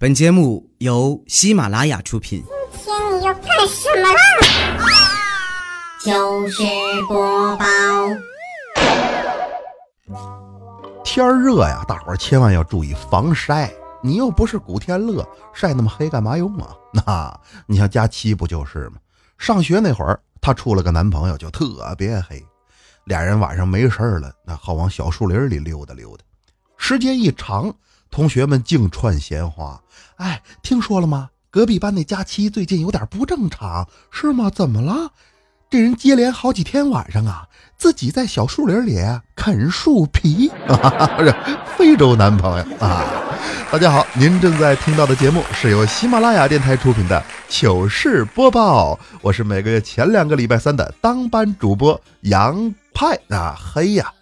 本节目由喜马拉雅出品。今天你要干什么啦？就是播报，天儿热呀，大伙儿千万要注意防晒。你又不是古天乐，晒那么黑干嘛用啊？那你像佳期不就是吗？上学那会儿，她处了个男朋友，就特别黑。俩人晚上没事儿了，那好往小树林里溜达溜达。时间一长，同学们净串闲话。哎，听说了吗？隔壁班那佳期最近有点不正常，是吗？怎么了？这人接连好几天晚上啊，自己在小树林里啃树皮，不 是非洲男朋友啊！大家好，您正在听到的节目是由喜马拉雅电台出品的糗事播报，我是每个月前两个礼拜三的当班主播杨派啊，黑呀，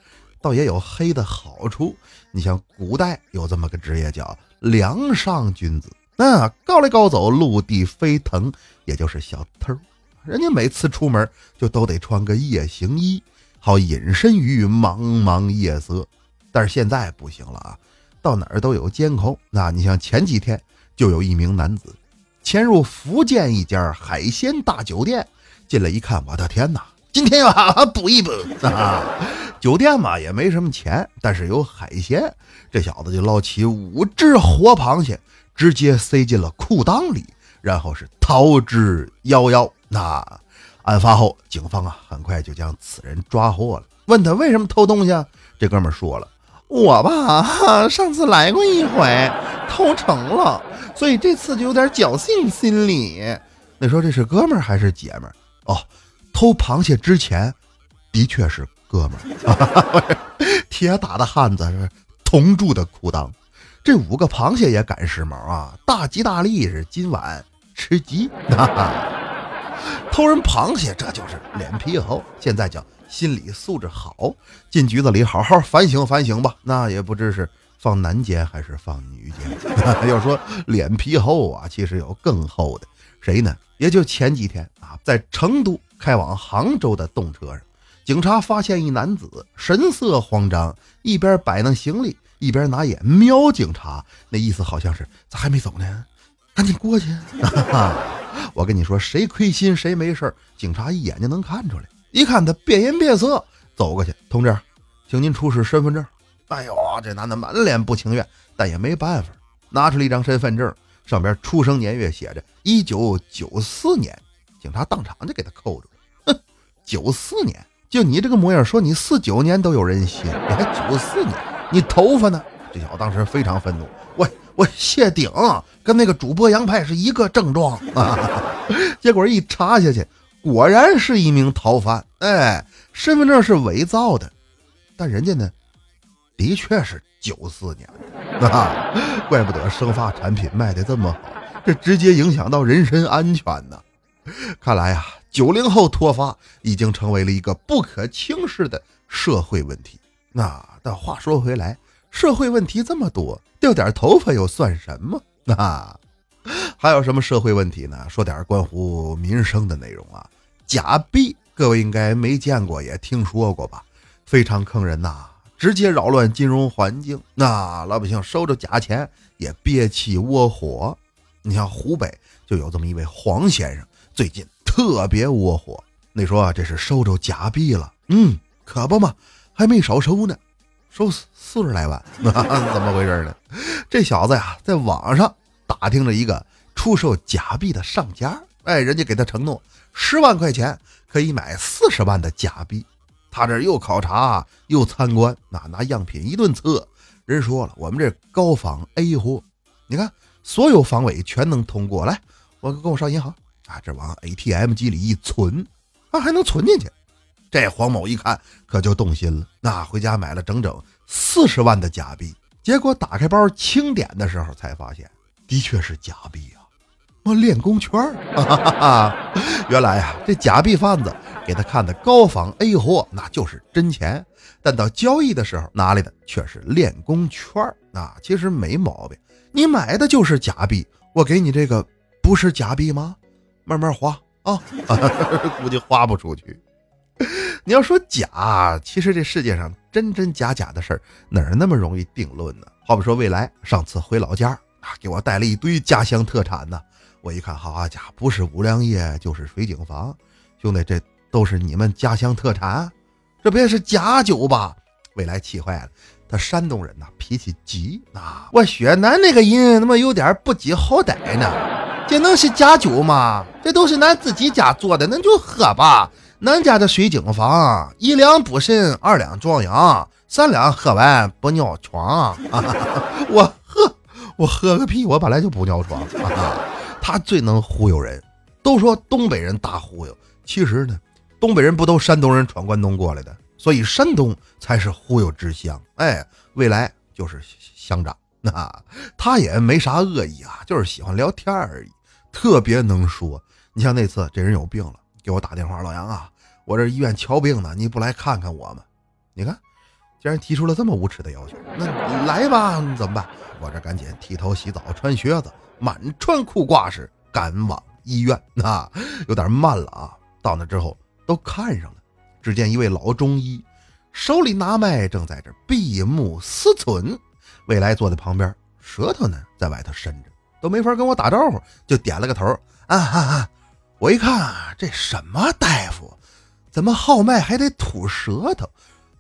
倒也有黑的好处。你像古代有这么个职业叫梁上君子，那高来高走，陆地飞腾，也就是小偷。人家每次出门就都得穿个夜行衣，好隐身于茫茫夜色。但是现在不行了啊，到哪儿都有监控。那你像前几天就有一名男子潜入福建一家海鲜大酒店，进来一看，我的天哪，今天要好好补一补啊！酒店嘛也没什么钱，但是有海鲜，这小子就捞起五只活螃蟹，直接塞进了裤裆里，然后是逃之夭夭。那案发后，警方啊很快就将此人抓获了。问他为什么偷东西，啊？这哥们说了：“我吧，上次来过一回，偷成了，所以这次就有点侥幸心理。”你说这是哥们儿还是姐们儿？哦，偷螃蟹之前的确是哥们儿，铁打的汉子是同住的裤裆。这五个螃蟹也赶时髦啊，大吉大利是今晚吃鸡。哈 哈偷人螃蟹，这就是脸皮厚。现在叫心理素质好，进局子里好好反省反省吧。那也不知是放男监还是放女监。要说脸皮厚啊，其实有更厚的，谁呢？也就前几天啊，在成都开往杭州的动车上，警察发现一男子神色慌张，一边摆弄行李，一边拿眼瞄警察，那意思好像是咋还没走呢？赶紧过去。我跟你说，谁亏心谁没事警察一眼就能看出来。一看他变颜变色，走过去，同志，请您出示身份证。哎呦，这男的满脸不情愿，但也没办法，拿出了一张身份证，上边出生年月写着一九九四年。警察当场就给他扣住了。哼，九四年，就你这个模样，说你四九年都有人信，你还九四年？你头发呢？这小子当时非常愤怒，我。我谢顶，跟那个主播杨派是一个症状啊！结果一查下去，果然是一名逃犯。哎，身份证是伪造的，但人家呢，的确是九四年啊！怪不得生发产品卖的这么好，这直接影响到人身安全呢。看来呀，九零后脱发已经成为了一个不可轻视的社会问题。那但话说回来。社会问题这么多，掉点头发又算什么那？还有什么社会问题呢？说点关乎民生的内容啊。假币，各位应该没见过，也听说过吧？非常坑人呐，直接扰乱金融环境。那老百姓收着假钱也憋气窝火。你像湖北就有这么一位黄先生，最近特别窝火。你说这是收着假币了？嗯，可不嘛，还没少收呢。收四十来万，怎么回事呢？这小子呀，在网上打听了一个出售假币的上家，哎，人家给他承诺十万块钱可以买四十万的假币。他这又考察又参观，那拿样品一顿测，人说了，我们这高仿 A 货，你看所有防伪全能通过。来，我跟我上银行啊，这往 ATM 机里一存，啊，还能存进去。这黄某一看可就动心了，那回家买了整整四十万的假币，结果打开包清点的时候才发现，的确是假币啊！我练功圈儿，原来啊，这假币贩子给他看的高仿 A 货，那就是真钱，但到交易的时候拿来的却是练功圈儿啊！其实没毛病，你买的就是假币，我给你这个不是假币吗？慢慢花啊，估计花不出去。你要说假，其实这世界上真真假假的事儿哪儿那么容易定论呢？好比说未来上次回老家啊，给我带了一堆家乡特产呢。我一看，好家伙，不是五粮液就是水井坊，兄弟，这都是你们家乡特产，这别是假酒吧？未来气坏了，他山东人呐，脾气急啊！我雪南那个人怎么有点不知好歹呢？这能是假酒吗？这都是咱自己家做的，那就喝吧。咱家的水晶坊，一两补肾，二两壮阳，三两喝完不尿床。我喝，我喝个屁！我本来就不尿床。他最能忽悠人，都说东北人大忽悠，其实呢，东北人不都山东人闯关东过来的，所以山东才是忽悠之乡。哎，未来就是乡长，那他也没啥恶意啊，就是喜欢聊天而已，特别能说。你像那次这人有病了，给我打电话，老杨啊，我这医院瞧病呢，你不来看看我吗？你看，竟然提出了这么无耻的要求，那来吧，怎么办？我这赶紧剃头洗澡，穿靴子。满穿裤褂时赶往医院，啊，有点慢了啊！到那之后都看上了，只见一位老中医手里拿麦，正在这闭目思忖。未来坐在旁边，舌头呢在外头伸着，都没法跟我打招呼，就点了个头。啊哈哈！我一看这什么大夫，怎么号脉还得吐舌头？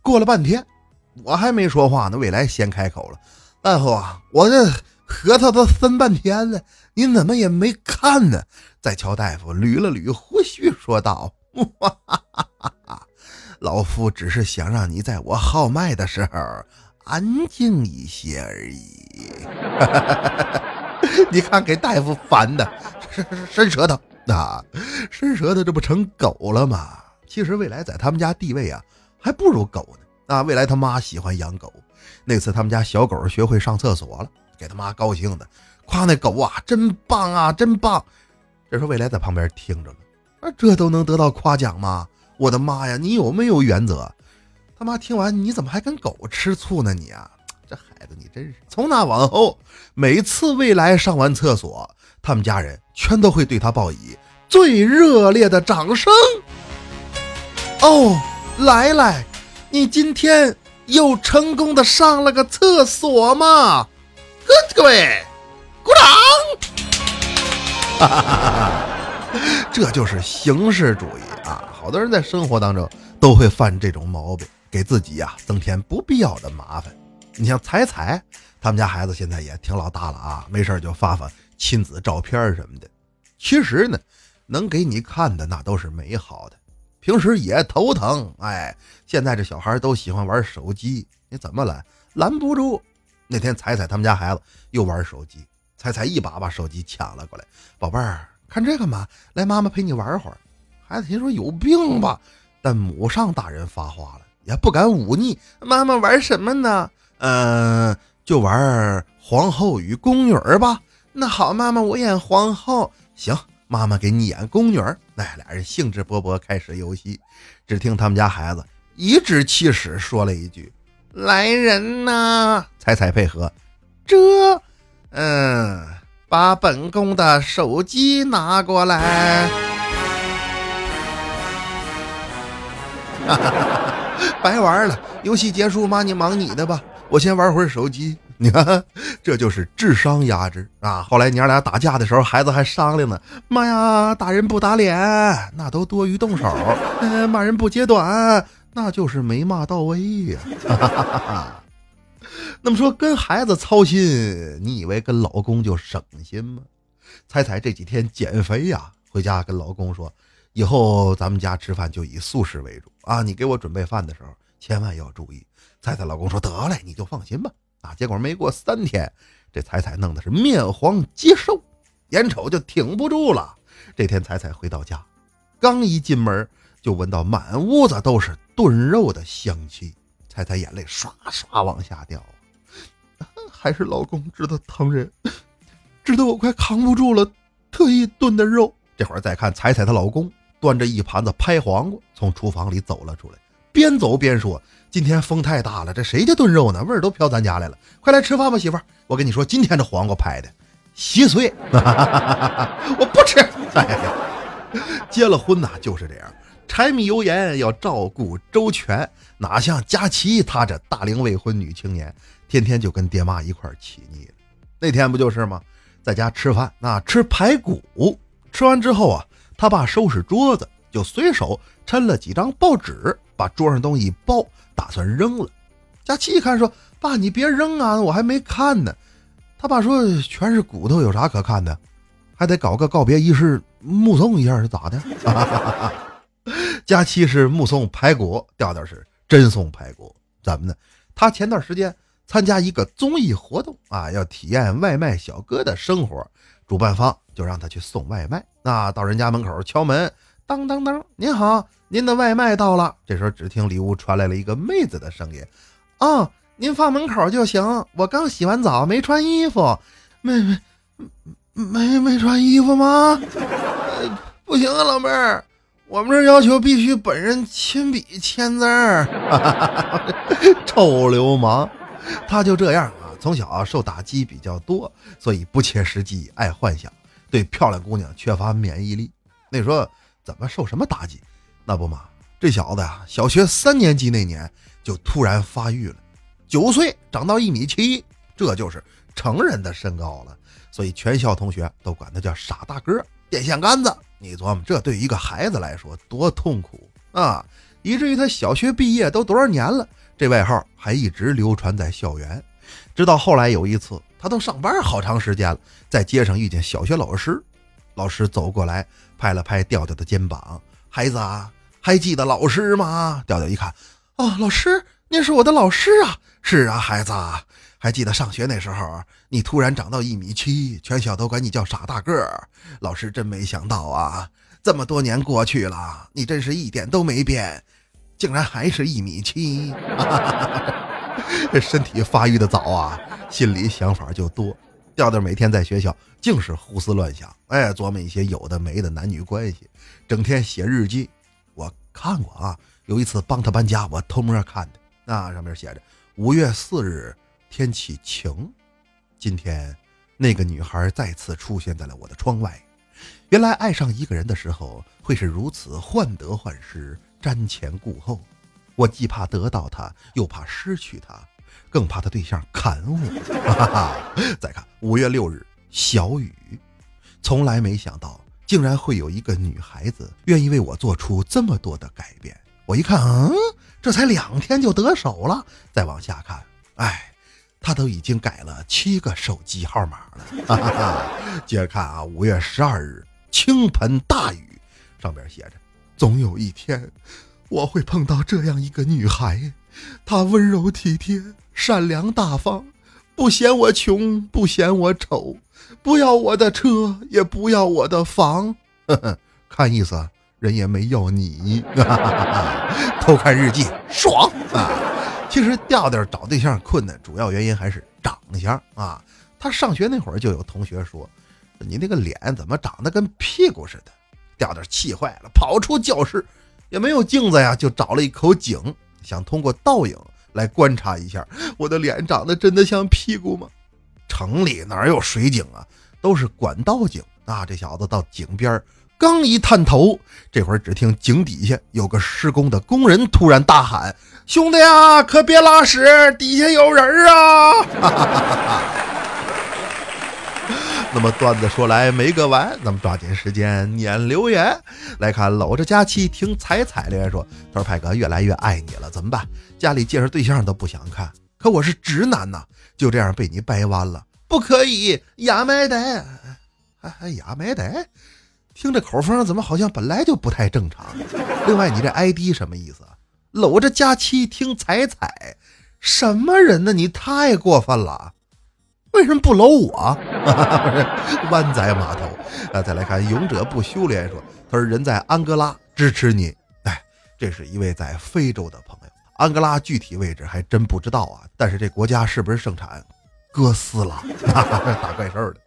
过了半天，我还没说话呢，未来先开口了：“大夫啊，我这……”核桃都分半天了，您怎么也没看呢？再瞧大夫捋了捋胡须，说道：“老夫只是想让你在我号脉的时候安静一些而已。” 你看给大夫烦的，伸伸舌头啊，伸舌头，这不成狗了吗？其实未来在他们家地位啊，还不如狗呢。啊，未来他妈喜欢养狗，那次他们家小狗学会上厕所了。给他妈高兴的，夸那狗啊，真棒啊，真棒！这时候未来在旁边听着呢，啊，这都能得到夸奖吗？我的妈呀，你有没有原则？他妈听完，你怎么还跟狗吃醋呢？你啊，这孩子从那往后，每次未来上完厕所，他们家人全都会对他报以最热烈的掌声。哦，来来，你今天又成功的上了个厕所吗？各位，鼓掌！哈哈哈哈这就是形式主义啊！好多人在生活当中都会犯这种毛病，给自己呀增添不必要的麻烦。你像彩彩他们家孩子现在也挺老大了啊，没事就发发亲子照片什么的。其实呢，能给你看的那都是美好的，平时也头疼。哎，现在这小孩都喜欢玩手机，你怎么拦？拦不住。那天彩彩他们家孩子又玩手机，彩彩一把把手机抢了过来，宝贝儿看这干嘛？来，妈妈陪你玩会儿。孩子心说有病吧？但母上大人发话了，也不敢忤逆。妈妈玩什么呢？嗯，就玩皇后与宫女吧。那好，妈妈我演皇后。行，妈妈给你演宫女。那俩人兴致勃勃开始游戏。只听他们家孩子颐指气使说了一句。来人呐！彩彩配合，这，嗯，把本宫的手机拿过来。哈哈哈哈白玩了，游戏结束妈？你忙你的吧，我先玩会儿手机。你看，这就是智商压制啊！后来娘俩打架的时候，孩子还商量呢。妈呀，打人不打脸，那都多余动手。骂人不揭短。那就是没骂到位呀。那么说，跟孩子操心，你以为跟老公就省心吗？彩彩这几天减肥呀，回家跟老公说，以后咱们家吃饭就以素食为主啊。你给我准备饭的时候，千万要注意。彩彩老公说得嘞，你就放心吧。啊，结果没过三天，这彩彩弄的是面黄肌瘦，眼瞅就挺不住了。这天彩彩回到家，刚一进门。就闻到满屋子都是炖肉的香气，彩彩眼泪唰唰往下掉。还是老公知道疼人，知道我快扛不住了，特意炖的肉。这会儿再看彩彩她老公端着一盘子拍黄瓜从厨房里走了出来，边走边说：“今天风太大了，这谁家炖肉呢？味儿都飘咱家来了，快来吃饭吧，媳妇儿。我跟你说，今天这黄瓜拍的稀碎，我不吃。哎呀结了婚呐，就是这样。”柴米油盐要照顾周全，哪像佳琪她这大龄未婚女青年，天天就跟爹妈一块儿起腻了。那天不就是吗？在家吃饭，那吃排骨，吃完之后啊，他爸收拾桌子，就随手抻了几张报纸，把桌上东西一包，打算扔了。佳琪一看说：“爸，你别扔啊，我还没看呢。”他爸说：“全是骨头，有啥可看的？还得搞个告别仪式，目送一下是咋的？” 佳琪是目送排骨，调调是真送排骨，怎么呢？他前段时间参加一个综艺活动啊，要体验外卖小哥的生活，主办方就让他去送外卖。那到人家门口敲门，当当当，您好，您的外卖到了。这时候只听里屋传来了一个妹子的声音。啊，您放门口就行。我刚洗完澡，没穿衣服，没没没没穿衣服吗？不行啊，老妹儿，我们这要求必须本人亲笔签字儿。臭流氓，他就这样啊，从小受打击比较多，所以不切实际，爱幻想，对漂亮姑娘缺乏免疫力。那时候怎么受什么打击？那不嘛，这小子呀，小学三年级那年。就突然发育了，九岁长到一米七，这就是成人的身高了。所以全校同学都管他叫傻大个、电线杆子。你琢磨，这对一个孩子来说多痛苦啊！以至于他小学毕业都多少年了，这外号还一直流传在校园。直到后来有一次，他都上班好长时间了，在街上遇见小学老师，老师走过来拍了拍调调的肩膀：“孩子啊，还记得老师吗？”调调一看。哦，老师，您是我的老师啊！是啊，孩子，还记得上学那时候，你突然长到一米七，全校都管你叫傻大个儿。老师真没想到啊，这么多年过去了，你真是一点都没变，竟然还是一米七。这身体发育的早啊，心里想法就多。调调每天在学校净是胡思乱想，哎，琢磨一些有的没的男女关系，整天写日记。我看过啊。有一次帮他搬家，我偷摸看的，那上面写着五月四日天气晴。今天，那个女孩再次出现在了我的窗外。原来爱上一个人的时候会是如此患得患失、瞻前顾后。我既怕得到她，又怕失去她，更怕他对象砍我。再看五月六日小雨，从来没想到竟然会有一个女孩子愿意为我做出这么多的改变。我一看，嗯，这才两天就得手了。再往下看，哎，他都已经改了七个手机号码了。接着看啊，五月十二日倾盆大雨，上边写着：总有一天我会碰到这样一个女孩，她温柔体贴、善良大方，不嫌我穷，不嫌我丑，不要我的车，也不要我的房。呵呵，看意思。人也没要你，偷看日记爽啊！其实调调找对象困难，主要原因还是长相啊。他上学那会儿就有同学说：“你那个脸怎么长得跟屁股似的？”调调气坏了，跑出教室，也没有镜子呀，就找了一口井，想通过倒影来观察一下我的脸长得真的像屁股吗？城里哪有水井啊？都是管道井那！这小子到井边。刚一探头，这会儿只听井底下有个施工的工人突然大喊：“兄弟啊，可别拉屎，底下有人啊！” 那么段子说来没个完，咱们抓紧时间念留言来看。搂着佳期听彩彩留言说：“他说派哥越来越爱你了，怎么办？家里介绍对象都不想看，可我是直男呐，就这样被你掰弯了，不可以，亚美得，还还亚美得。”听这口风，怎么好像本来就不太正常？另外，你这 ID 什么意思？搂着佳期听彩彩，什么人呢？你太过分了！为什么不搂我？湾仔码头啊！再来看勇者不修炼说，他说人在安哥拉支持你。哎，这是一位在非洲的朋友，安哥拉具体位置还真不知道啊。但是这国家是不是盛产哥斯拉 打怪兽的？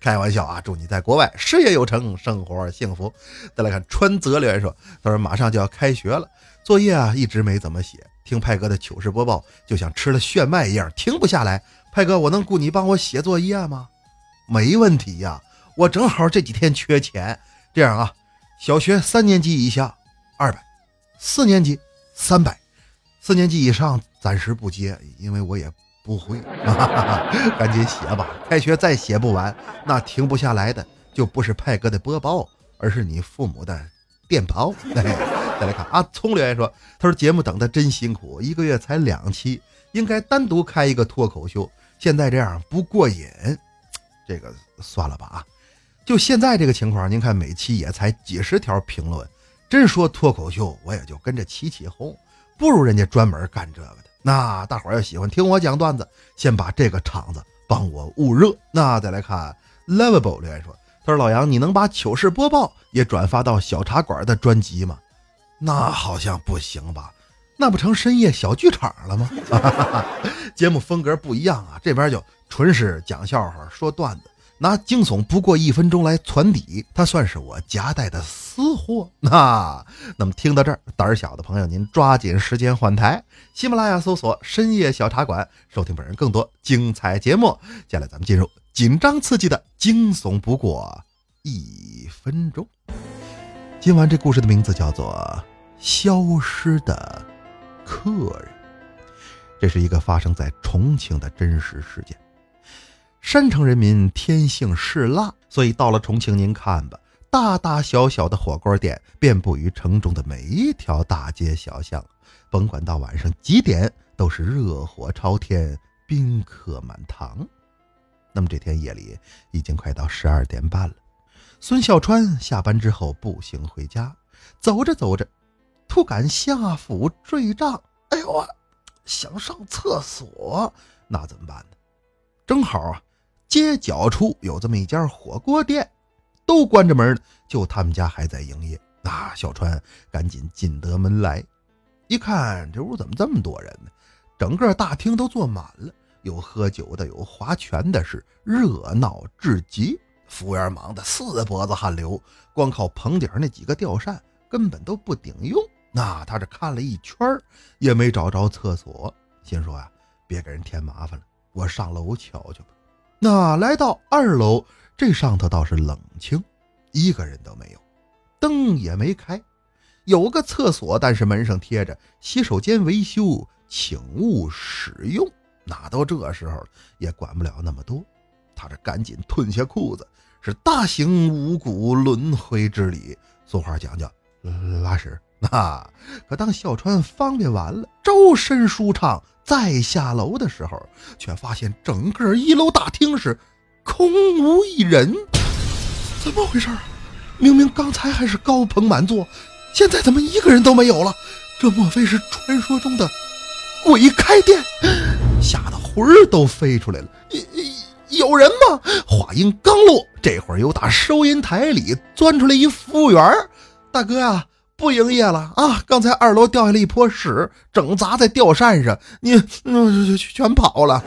开玩笑啊！祝你在国外事业有成，生活幸福。再来看川泽留言说：“他说马上就要开学了，作业啊一直没怎么写。听派哥的糗事播报，就像吃了炫迈一样，停不下来。派哥，我能雇你帮我写作业吗？没问题呀，我正好这几天缺钱。这样啊，小学三年级以下二百，四年级三百，四年级以上暂时不接，因为我也。”不会，赶紧写吧。开学再写不完，那停不下来的就不是派哥的播报，而是你父母的电报。再来看啊，葱留言说：“他说节目等的真辛苦，一个月才两期，应该单独开一个脱口秀。现在这样不过瘾，这个算了吧啊。就现在这个情况，您看每期也才几十条评论，真说脱口秀，我也就跟着起起哄，不如人家专门干这个的。”那大伙儿要喜欢听我讲段子，先把这个场子帮我捂热。那再来看 Lovable 留言说：“他说老杨，你能把糗事播报也转发到小茶馆的专辑吗？那好像不行吧？那不成深夜小剧场了吗？节目风格不一样啊，这边就纯是讲笑话、说段子。”拿惊悚不过一分钟来传底，它算是我夹带的私货。那那么听到这儿，胆小的朋友您抓紧时间换台，喜马拉雅搜索“深夜小茶馆”，收听本人更多精彩节目。接下来咱们进入紧张刺激的惊悚不过一分钟。今晚这故事的名字叫做《消失的客人》，这是一个发生在重庆的真实事件。山城人民天性嗜辣，所以到了重庆，您看吧，大大小小的火锅店遍布于城中的每一条大街小巷，甭管到晚上几点，都是热火朝天，宾客满堂。那么这天夜里已经快到十二点半了，孙小川下班之后步行回家，走着走着，不敢下腹坠胀，哎呦啊，想上厕所，那怎么办呢？正好啊。街角处有这么一家火锅店，都关着门呢，就他们家还在营业。那小川赶紧进得门来，一看这屋怎么这么多人呢？整个大厅都坐满了，有喝酒的，有划拳的，是热闹至极。服务员忙得四脖子汗流，光靠棚顶那几个吊扇根本都不顶用。那他这看了一圈也没找着厕所，心说呀，别给人添麻烦了，我上楼瞧瞧吧。那来到二楼，这上头倒是冷清，一个人都没有，灯也没开，有个厕所，但是门上贴着“洗手间维修，请勿使用”。哪到这时候了，也管不了那么多，他这赶紧褪下裤子，是大行五谷轮回之礼。俗话讲叫拉屎。那 可当小川方便完了，周身舒畅。再下楼的时候，却发现整个一楼大厅是空无一人。怎么回事啊？明明刚才还是高朋满座，现在怎么一个人都没有了？这莫非是传说中的鬼开店？吓得魂儿都飞出来了！有人吗？话音刚落，这会儿由打收银台里钻出来一服务员大哥啊！不营业了啊！刚才二楼掉下来一泼屎，整砸在吊扇上，你嗯全跑了。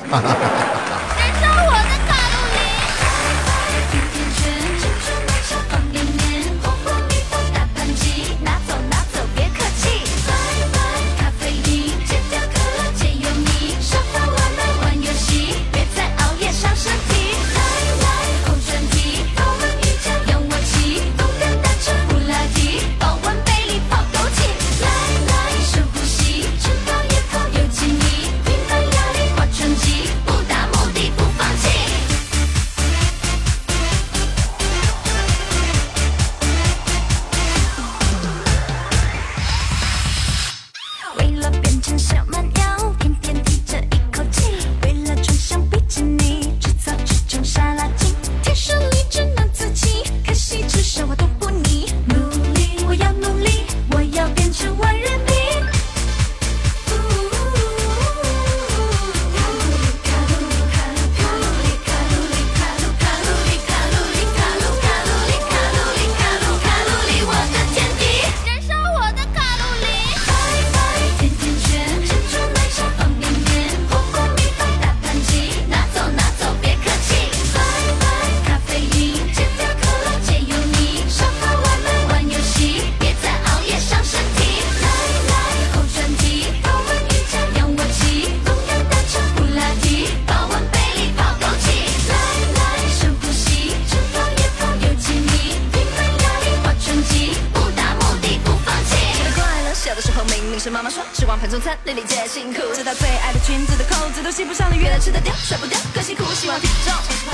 吃得掉甩不掉更辛苦希望体重